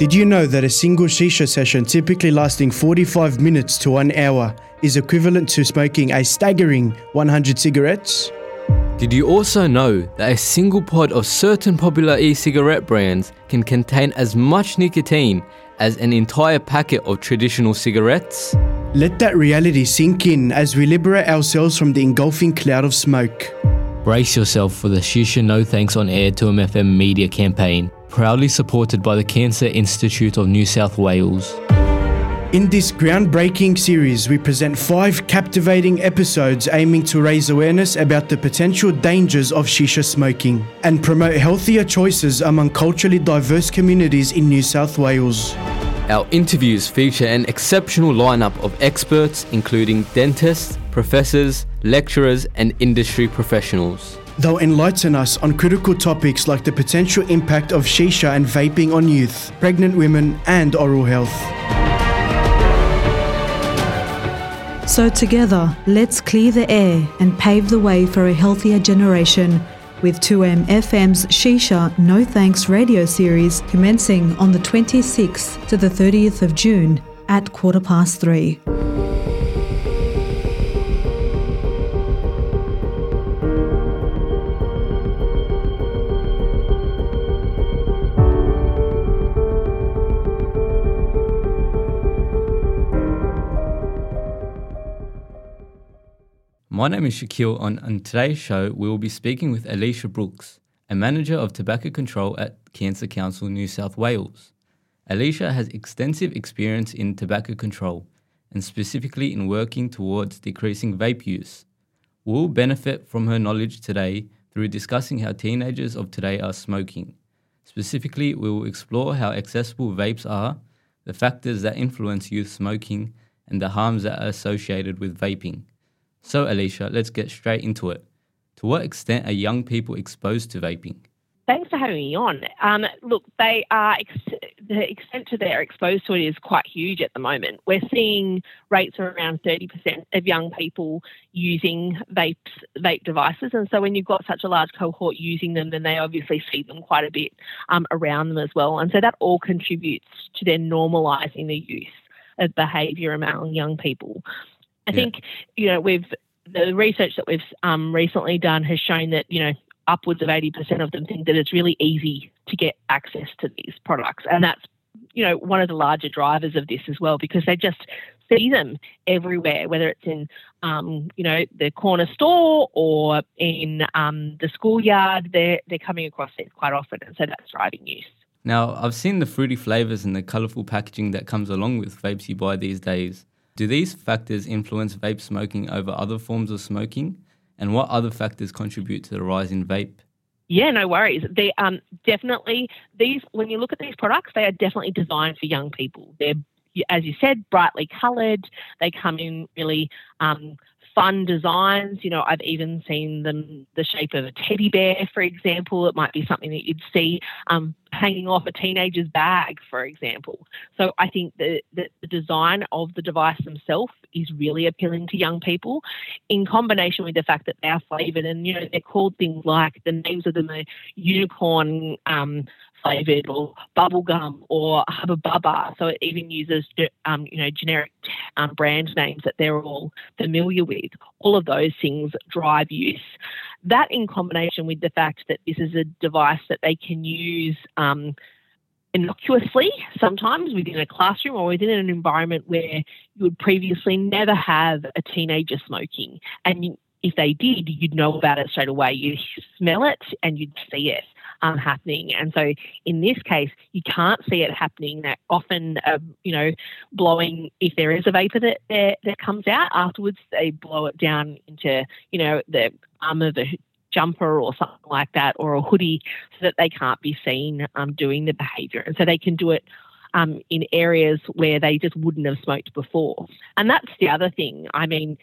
Did you know that a single shisha session, typically lasting 45 minutes to one hour, is equivalent to smoking a staggering 100 cigarettes? Did you also know that a single pod of certain popular e cigarette brands can contain as much nicotine as an entire packet of traditional cigarettes? Let that reality sink in as we liberate ourselves from the engulfing cloud of smoke. Brace yourself for the Shisha No Thanks on Air 2M FM media campaign, proudly supported by the Cancer Institute of New South Wales. In this groundbreaking series, we present five captivating episodes aiming to raise awareness about the potential dangers of shisha smoking and promote healthier choices among culturally diverse communities in New South Wales. Our interviews feature an exceptional lineup of experts, including dentists, professors, lecturers, and industry professionals. They'll enlighten us on critical topics like the potential impact of shisha and vaping on youth, pregnant women, and oral health. So, together, let's clear the air and pave the way for a healthier generation with 2M FM's Shisha No Thanks radio series commencing on the 26th to the 30th of June at quarter past three. My name is Shaquille. On, on today's show, we will be speaking with Alecia Brooks, a manager of tobacco control at Cancer Council New South Wales. Alecia has extensive experience in tobacco control and specifically in working towards decreasing vape use. We'll benefit from her knowledge today through discussing how teenagers of today are smoking. Specifically, we will explore how accessible vapes are, the factors that influence youth smoking, and the harms that are associated with vaping. So, Alecia, let's get straight into it. To what extent are young people exposed to vaping? Thanks for having me on. Um, look, they are ex- the extent to they're exposed to it is quite huge at the moment. We're seeing rates of around 30% of young people using vapes, vape devices, and so when you've got such a large cohort using them, then they obviously see them quite a bit um, around them as well, and so that all contributes to then normalising the use of behaviour among young people. I yeah. think you know we've the research that we've um, recently done has shown that you know upwards of 80% of them think that it's really easy to get access to these products. And that's, you know, one of the larger drivers of this as well, because they just see them everywhere, whether it's in, um, you know, the corner store or in um, the schoolyard, they're, they're coming across it quite often. And so that's driving use. Now, I've seen the fruity flavours and the colourful packaging that comes along with vapes you buy these days. Do these factors influence vape smoking over other forms of smoking? and what other factors contribute to the rise in vape? Yeah, no worries. They um definitely these when you look at these products, they are definitely designed for young people. They're as you said, brightly coloured. They come in really um, fun designs. You know, I've even seen them the shape of a teddy bear, for example. It might be something that you'd see um, hanging off a teenager's bag, for example. So I think the, the, the design of the device themselves is really appealing to young people, in combination with the fact that they are flavoured and you know they're called things like the names of them are unicorn. Um, flavored or bubblegum or Hubba Bubba. So it even uses um, you know generic um, brand names that they're all familiar with. All of those things drive use. That in combination with the fact that this is a device that they can use um, innocuously sometimes within a classroom or within an environment where you would previously never have a teenager smoking and if they did, you'd know about it straight away. You'd smell it and you'd see it um, happening. And so in this case, you can't see it happening that often, uh, you know, blowing, if there is a vapor that, that, that comes out afterwards, they blow it down into, you know, the arm of the jumper or something like that or a hoodie so that they can't be seen um, doing the behavior. And so they can do it um, in areas where they just wouldn't have smoked before. And that's the other thing. I mean,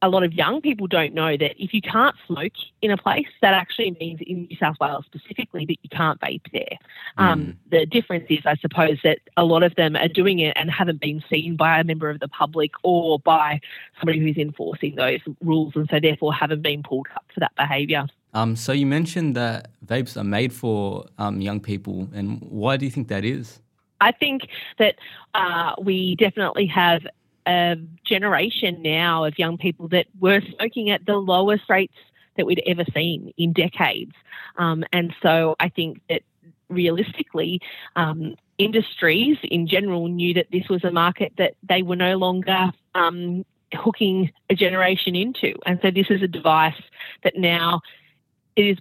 a lot of young people don't know that if you can't smoke in a place, that actually means in New South Wales specifically that you can't vape there. Mm. Um, the difference is, I suppose, that a lot of them are doing it and haven't been seen by a member of the public or by somebody who's enforcing those rules, and so therefore haven't been pulled up for that behaviour. Um, so you mentioned that vapes are made for um, young people, and why do you think that is? I think that uh, we definitely have a generation now of young people that were smoking at the lowest rates that we'd ever seen in decades. Um, and so I think that realistically, um, industries in general knew that this was a market that they were no longer um, hooking a generation into. And so this is a device that now it is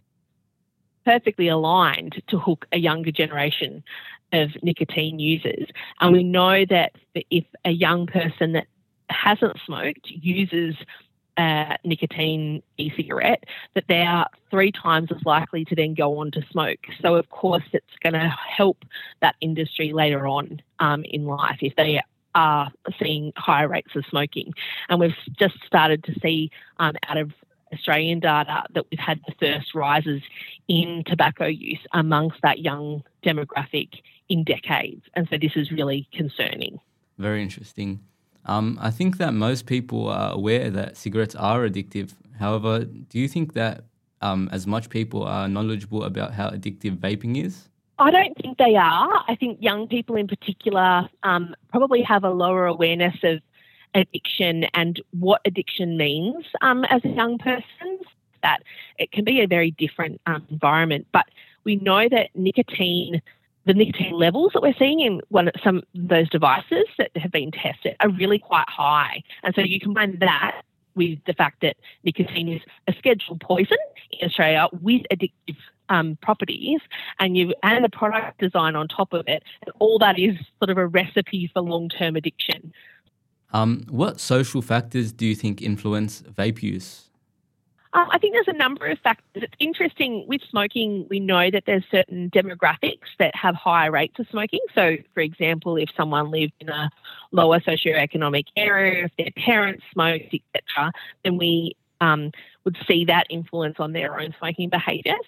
perfectly aligned to hook a younger generation of nicotine users. And we know that if a young person that hasn't smoked uses a nicotine e-cigarette, that they are three times as likely to then go on to smoke. So of course, it's going to help that industry later on um, in life if they are seeing higher rates of smoking. And we've just started to see um, out of Australian data that we've had the first rises in tobacco use amongst that young demographic in decades. And so this is really concerning. Very interesting. Um, I think that most people are aware that cigarettes are addictive. However, do you think that um, as much people are knowledgeable about how addictive vaping is? I don't think they are. I think young people in particular um, probably have a lower awareness of addiction and what addiction means um, as a young person. That it can be a very different um, environment, but we know that nicotine, the nicotine levels that we're seeing in one some of those devices that have been tested are really quite high, and so you combine that with the fact that nicotine is a scheduled poison in Australia with addictive um, properties, and you and the product design on top of it, and all that is sort of a recipe for long term addiction. Um, what social factors do you think influence vape use? Um, I think there's a number of factors. It's interesting with smoking, we know that there's certain demographics that have higher rates of smoking. So, for example, if someone lived in a lower socioeconomic area, if their parents smoked, etc., then we um, would see that influence on their own smoking behaviours.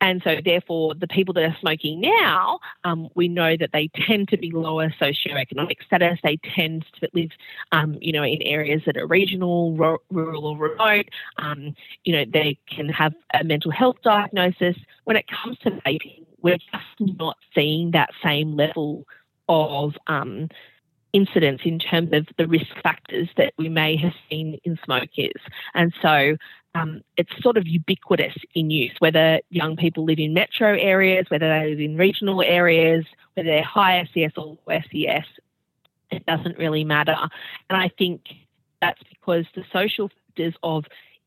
And so, therefore, the people that are smoking now, um, we know that they tend to be lower socioeconomic status. They tend to live, um, you know, in areas that are regional, rural, or remote. Um, you know, they can have a mental health diagnosis. When it comes to vaping, we're just not seeing that same level of um, incidence in terms of the risk factors that we may have seen in smokers. And so um, it's sort of ubiquitous in use, whether young people live in metro areas, whether they live in regional areas, whether they're high SES or low SES, it doesn't really matter. And I think that's because the social factors of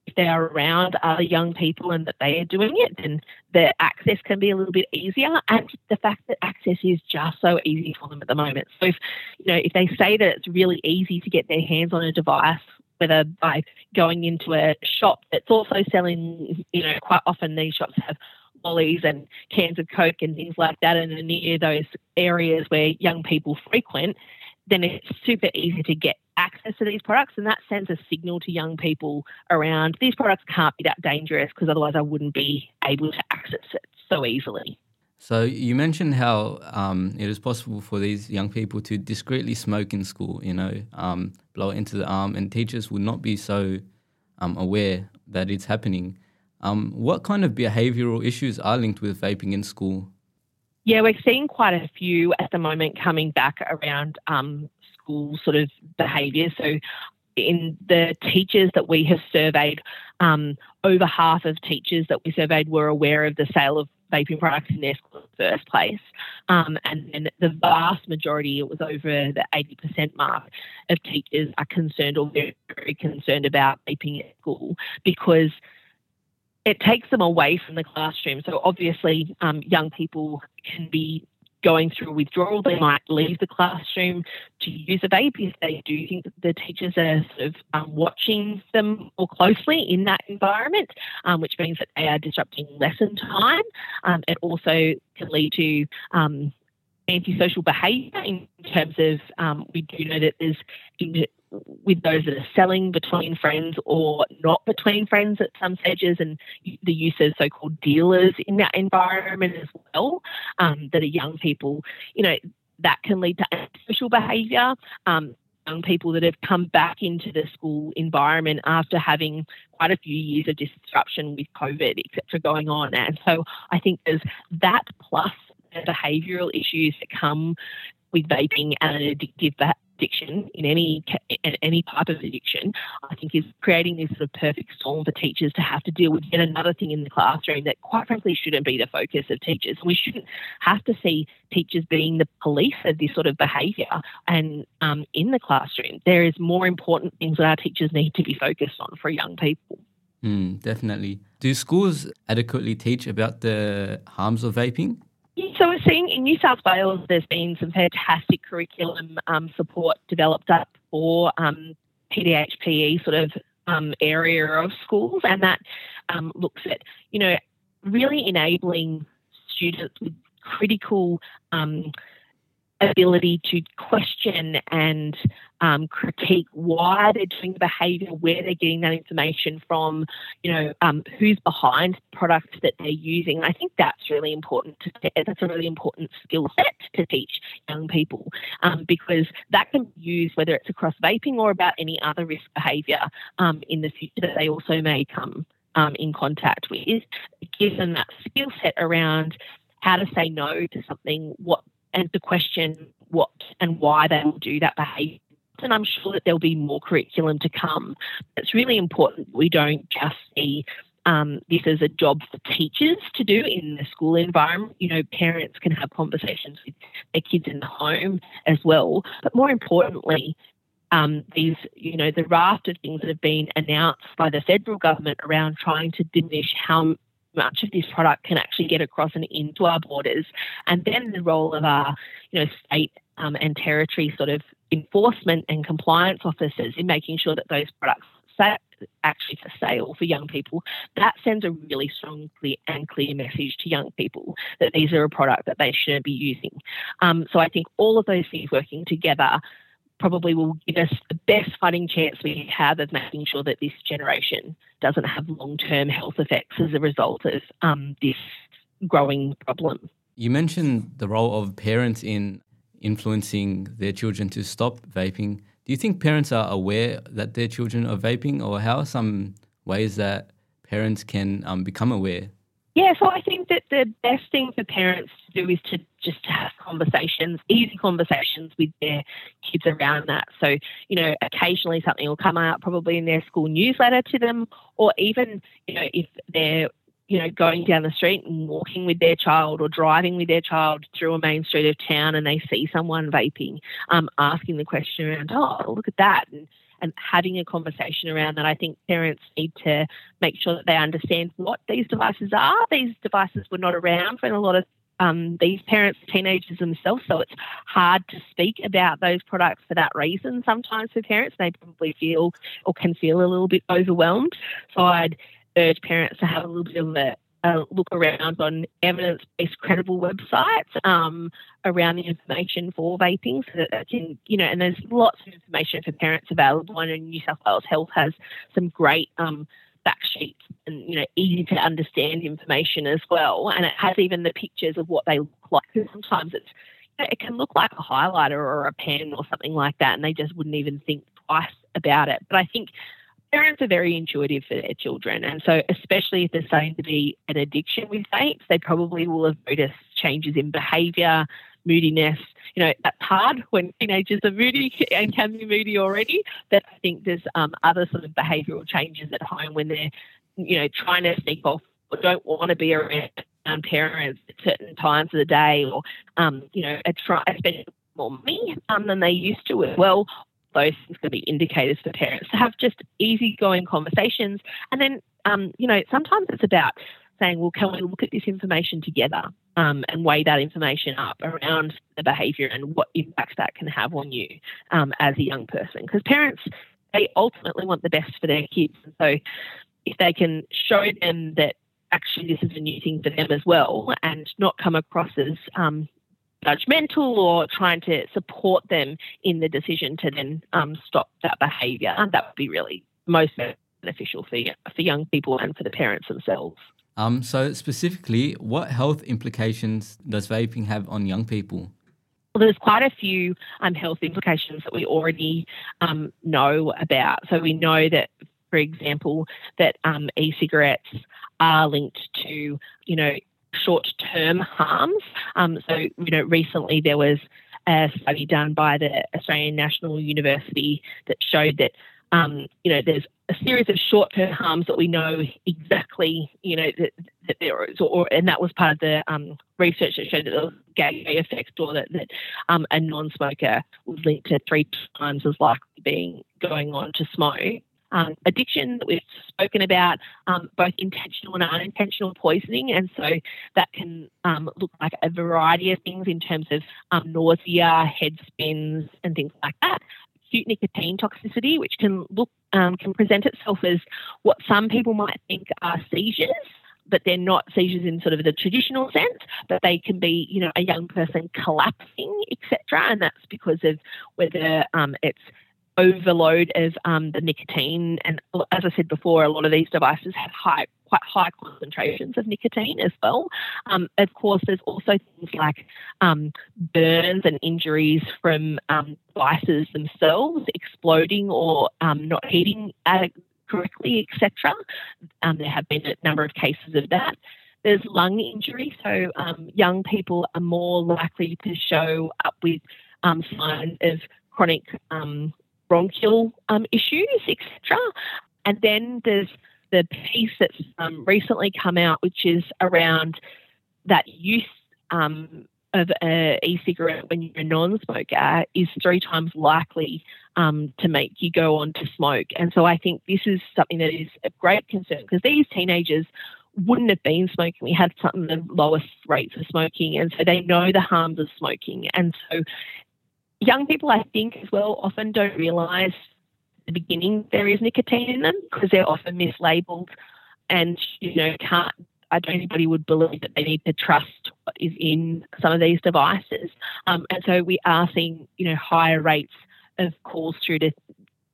if they are around other young people and that they are doing it, then the access can be a little bit easier. And the fact that access is just so easy for them at the moment. So if you know, if they say that it's really easy to get their hands on a device whether by going into a shop that's also selling, you know, quite often these shops have lollies and cans of Coke and things like that, and near those areas where young people frequent, then it's super easy to get access to these products, and that sends a signal to young people around these products can't be that dangerous because otherwise I wouldn't be able to access it so easily. So you mentioned how um, it is possible for these young people to discreetly smoke in school, you know, um, blow it into the arm, and teachers would not be so um, aware that it's happening. Um, what kind of behavioural issues are linked with vaping in school? Yeah, we're seeing quite a few at the moment coming back around um, school sort of behaviour. So in the teachers that we have surveyed, um, over half of teachers that we surveyed were aware of the sale of vaping products in their school in the first place. Um, and then the vast majority, it was over the 80% mark of teachers are concerned or very, very concerned about vaping at school because it takes them away from the classroom. So obviously, um, young people can be going through withdrawal, they might leave the classroom to use a vape if they do think that the teachers are sort of um, watching them more closely in that environment, um, which means that they are disrupting lesson time. Um, it also can lead to um, antisocial behaviour in terms of um, we do know that there's with those that are selling between friends or not between friends at some stages, and the use of so called dealers in that environment as well, um, that are young people, you know, that can lead to antisocial behaviour. Um, young people that have come back into the school environment after having quite a few years of disruption with COVID, etc., going on. And so I think there's that plus behavioural issues that come with vaping and an addictive addiction in any in any type of addiction, I think is creating this sort of perfect storm for teachers to have to deal with yet another thing in the classroom that, quite frankly, shouldn't be the focus of teachers. We shouldn't have to see teachers being the police of this sort of behaviour and um, in the classroom. There is more important things that our teachers need to be focused on for young people. Mm, definitely. Do schools adequately teach about the harms of vaping? So we're seeing in New South Wales, there's been some fantastic curriculum um, support developed up for um, PDHPE sort of um, area of schools, and that um, looks at you know really enabling students with critical um, ability to question and um, critique why they're doing the behaviour, where they're getting that information from, you know, um, who's behind the products that they're using. I think that's really important. To, that's a really important skill set to teach young people um, because that can be used whether it's across vaping or about any other risk behaviour um, in the future that they also may come um, in contact with. It gives them that skill set around how to say no to something, what and to question what and why they will do that behaviour. And I'm sure that there'll be more curriculum to come. It's really important we don't just see um, this as a job for teachers to do in the school environment. You know, parents can have conversations with their kids in the home as well. But more importantly, um, these, you know, the raft of things that have been announced by the federal government around trying to diminish how much of this product can actually get across and into our borders, and then the role of our, you know, state um, and territory sort of enforcement and compliance officers in making sure that those products actually for sale for young people, that sends a really strong clear and clear message to young people that these are a product that they shouldn't be using. Um, so I think all of those things working together probably will give us the best fighting chance we have of making sure that this generation doesn't have long term health effects as a result of um, this growing problem. You mentioned the role of parents in influencing their children to stop vaping. Do you think parents are aware that their children are vaping, or how are some ways that parents can um, become aware? Yeah, so I think that the best thing for parents to do is to just have conversations, easy conversations with their kids around that. So, you know, occasionally something will come out probably in their school newsletter to them, or even, you know, if they're you know, going down the street and walking with their child or driving with their child through a main street of town and they see someone vaping, um, asking the question around, oh, look at that. And and having a conversation around that. I think parents need to make sure that they understand what these devices are. These devices were not around when a lot of um, these parents, teenagers themselves, so it's hard to speak about those products for that reason. Sometimes for parents, they probably feel or can feel a little bit overwhelmed. So I'd urge parents to have a little bit of a uh, look around on evidence based credible websites um, around the information for vaping so that can, you know, and there's lots of information for parents available. Know New South Wales Health has some great um, sheets and, you know, easy to understand information as well. And it has even the pictures of what they look like sometimes it's, it can look like a highlighter or a pen or something like that, and they just wouldn't even think twice about it. But I think parents are very intuitive for their children. And so, especially if there's starting to be an addiction with vapes, they probably will have noticed changes in behaviour, moodiness. You know, that's hard when teenagers are moody and can be moody already. But I think there's um, other sort of behavioural changes at home when they're, you know, trying to sneak off or don't want to be around parents at certain times of the day or, um, you know, try, especially more me um, than they used to as well, those things can be indicators for parents to have just easygoing conversations. And then, um, you know, sometimes it's about saying, well, can we look at this information together um, and weigh that information up around the behaviour and what impacts that can have on you um, as a young person? Because parents, they ultimately want the best for their kids. And so if they can show them that actually this is a new thing for them as well and not come across as um, judgmental or trying to support them in the decision to then um, stop that behaviour. That would be really most beneficial for, for young people and for the parents themselves. Um, so, specifically, what health implications does vaping have on young people? Well, there's quite a few um, health implications that we already um, know about. So, we know that, for example, that um, e cigarettes are linked to, you know, short-term harms. Um, so, you know, recently there was a study done by the Australian National University that showed that, um, you know, there's a series of short-term harms that we know exactly, you know, that, that there is, or, and that was part of the um, research that showed that there was gateway effect, or that, that um, a non-smoker was linked to three times as likely being going on to smoke um, addiction that we've spoken about, um, both intentional and unintentional poisoning. And so that can um, look like a variety of things in terms of um, nausea, head spins, and things like that. Acute nicotine toxicity, which can look um, can present itself as what some people might think are seizures but they're not seizures in sort of the traditional sense, but they can be, you know, a young person collapsing, etc. And that's because of whether um, it's overload of um, the nicotine. And as I said before, a lot of these devices have high, quite high concentrations of nicotine as well. Um, of course, there's also things like um, burns and injuries from um, devices themselves exploding or um, not heating correctly, etc. Um, there have been a number of cases of that. There's lung injury, so young people are more likely to show up with signs of chronic um, bronchial um, issues, etc. And then there's the piece that's um, recently come out, which is around that use um, of an e-cigarette when you're a non-smoker is three times likely um, to make you go on to smoke. And so I think this is something that is a great concern because these teenagers wouldn't have been smoking. We had some of the lowest rates of smoking, and so they know the harms of smoking. And so young people, I think, as well, often don't realise the beginning there is nicotine in them because they're often mislabeled and, you know, can't. I don't anybody would believe that they need to trust what is in some of these devices. Um, and so we are seeing, you know, higher rates of calls through to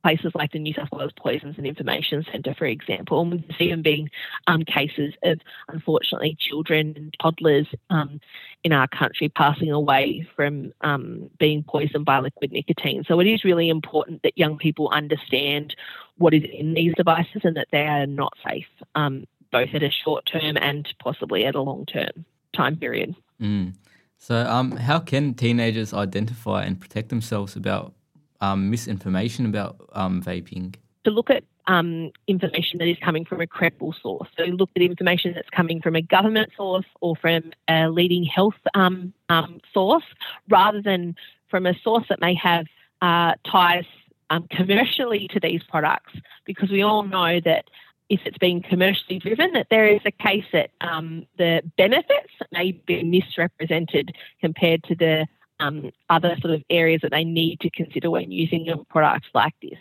places like the New South Wales Poisons and Information Centre, for example, and we see them being um, cases of, unfortunately, children and toddlers um, in our country passing away from um, being poisoned by liquid nicotine. So it is really important that young people understand what is in these devices and that they are not safe, um, both at a short term and possibly at a long term time period. Mm. So, um, how can teenagers identify and protect themselves about um, misinformation about um, vaping? To look at um, information that is coming from a credible source. So look at information that's coming from a government source or from a leading health um, um, source rather than from a source that may have uh, ties um, commercially to these products because we all know that if it's being commercially driven, that there is a case that um, the benefits may be misrepresented compared to the um, other sort of areas that they need to consider when using a product like this.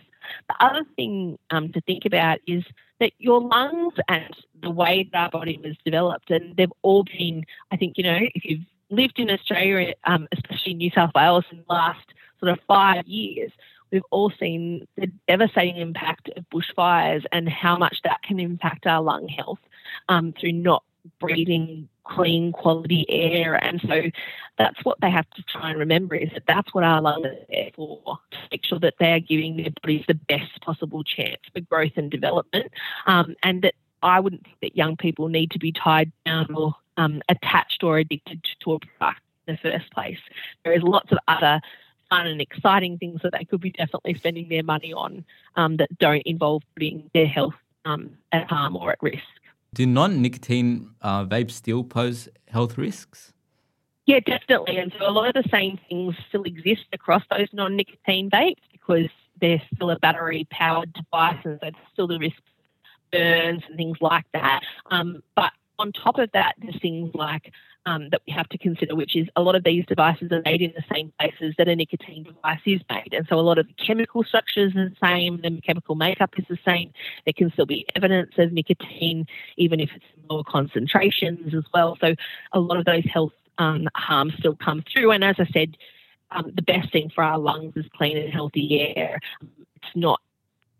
The other thing um, to think about is that your lungs and the way that our body was developed, and they've all been, I think, you know, if you've lived in Australia, um, especially New South Wales, in the last sort of five years, we've all seen the devastating impact of bushfires and how much that can impact our lung health um, through not breathing clean quality air. And so that's what they have to try and remember is that that's what our lungs are there for, to make sure that they are giving their bodies the best possible chance for growth and development. Um, and that I wouldn't think that young people need to be tied down or um, attached or addicted to a product in the first place. There is lots of other fun and exciting things that they could be definitely spending their money on um, that don't involve putting their health um, at harm or at risk. Do non nicotine uh, vapes still pose health risks? Yeah, definitely. And so a lot of the same things still exist across those non nicotine vapes because they're still a battery powered device and so there's still the risk burns and things like that. Um, but on top of that, there's things like um, that we have to consider, which is a lot of these devices are made in the same places that a nicotine device is made. And so a lot of the chemical structures are the same, the chemical makeup is the same. There can still be evidence of nicotine, even if it's in lower concentrations as well. So a lot of those health um, harms still come through. And as I said, um, the best thing for our lungs is clean and healthy air. It's not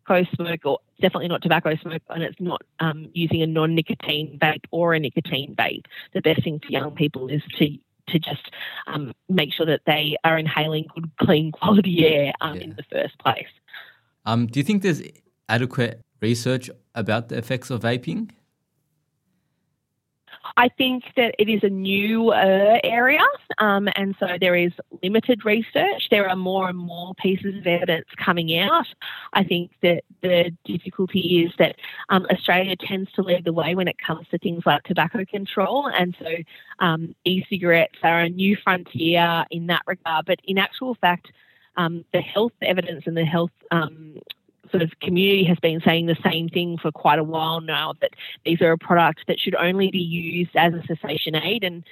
tobacco smoke, or definitely not tobacco smoke, and it's not um, using a non-nicotine vape or a nicotine vape. The best thing for young people is to to just um, make sure that they are inhaling good, clean, quality air um, yeah. in the first place. Um, do you think there's adequate research about the effects of vaping? I think that it is a new area, um, and so there is limited research. There are more and more pieces of evidence coming out. I think that the difficulty is that um, Australia tends to lead the way when it comes to things like tobacco control, and so um, e-cigarettes are a new frontier in that regard. But in actual fact, um, the health evidence and the health um, sort of community has been saying the same thing for quite a while now that these are a product that should only be used as a cessation aid and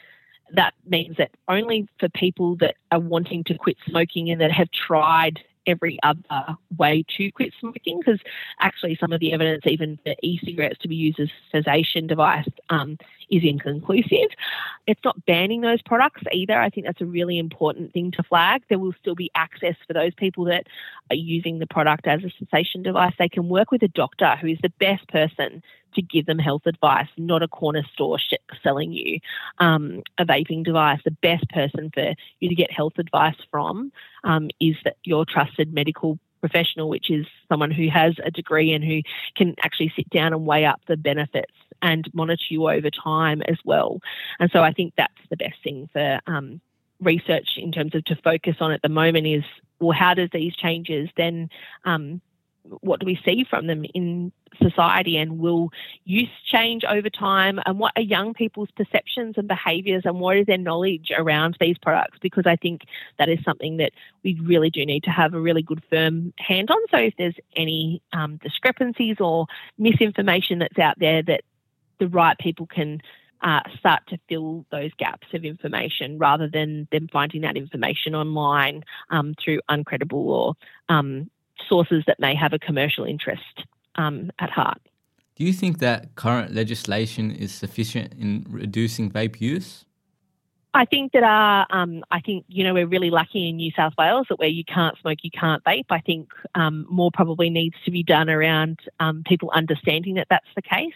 that means that only for people that are wanting to quit smoking and that have tried every other way to quit smoking because actually some of the evidence even for e-cigarettes to be used as a cessation device um, is inconclusive. It's not banning those products either. I think that's a really important thing to flag. There will still be access for those people that are using the product as a cessation device. They can work with a doctor who is the best person to give them health advice, not a corner store sh- selling you um, a vaping device. The best person for you to get health advice from um, is that your trusted medical professional, which is someone who has a degree and who can actually sit down and weigh up the benefits and monitor you over time as well. And so I think that's the best thing for um, research in terms of to focus on at the moment is well, how does these changes then um, what do we see from them in society and will use change over time? And what are young people's perceptions and behaviours and what is their knowledge around these products? Because I think that is something that we really do need to have a really good firm hand on. So if there's any um, discrepancies or misinformation that's out there that the right people can uh, start to fill those gaps of information rather than them finding that information online um, through uncredible or um, sources that may have a commercial interest um, at heart. Do you think that current legislation is sufficient in reducing vape use? I think that uh, um, I think you know we're really lucky in New South Wales that where you can't smoke, you can't vape. I think um, more probably needs to be done around um, people understanding that that's the case.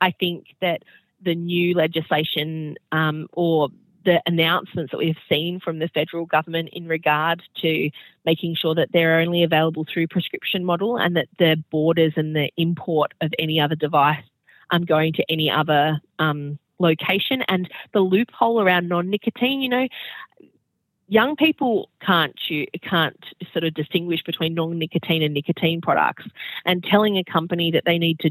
I think that the new legislation um, or the announcements that we've seen from the federal government in regard to making sure that they're only available through prescription model and that the borders and the import of any other device um, going to any other um, location. And the loophole around non-nicotine, you know, young people can't can't sort of distinguish between non-nicotine and nicotine products. And telling a company that they need to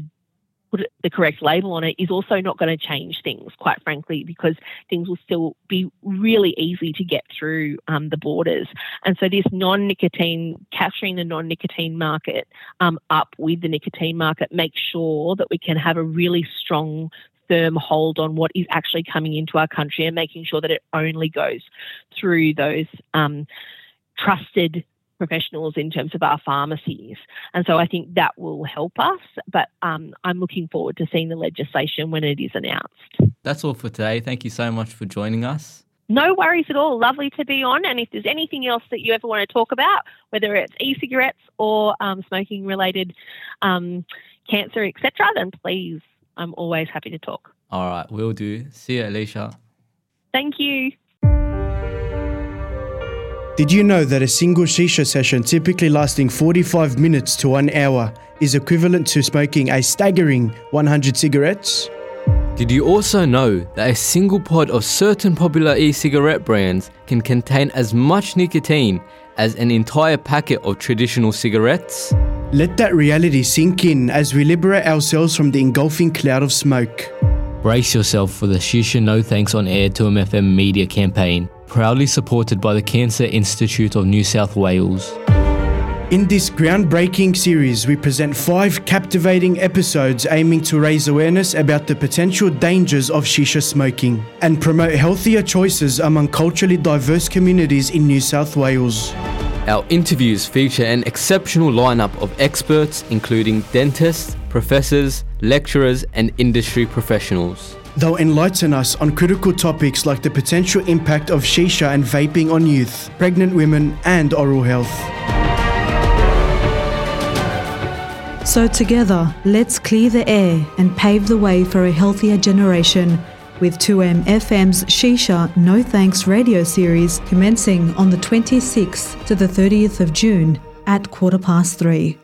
put the correct label on it is also not going to change things, quite frankly, because things will still be really easy to get through um, the borders. And so, this non nicotine, capturing the non nicotine market um, up with the nicotine market makes sure that we can have a really strong firm hold on what is actually coming into our country and making sure that it only goes through those um, trusted professionals in terms of our pharmacies. And so I think that will help us. But um, I'm looking forward to seeing the legislation when it is announced. That's all for today. Thank you so much for joining us. No worries at all. Lovely to be on. And if there's anything else that you ever want to talk about, whether it's e-cigarettes or um, smoking-related um, cancer, etc., then please, I'm always happy to talk. All right, will do. See you, Alecia. Thank you. Did you know that a single shisha session, typically lasting 45 minutes to one hour, is equivalent to smoking a staggering 100 cigarettes? Did you also know that a single pod of certain popular e cigarette brands can contain as much nicotine as an entire packet of traditional cigarettes? Let that reality sink in as we liberate ourselves from the engulfing cloud of smoke. Brace yourself for the Shisha No Thanks on Air 2M FM media campaign, proudly supported by the Cancer Institute of New South Wales. In this groundbreaking series, we present five captivating episodes aiming to raise awareness about the potential dangers of shisha smoking and promote healthier choices among culturally diverse communities in New South Wales. Our interviews feature an exceptional lineup of experts, including dentists, professors, lecturers, and industry professionals. They'll enlighten us on critical topics like the potential impact of shisha and vaping on youth, pregnant women, and oral health. So, together, let's clear the air and pave the way for a healthier generation with 2M FM's Shisha No Thanks radio series commencing on the 26th to the 30th of June at quarter past three.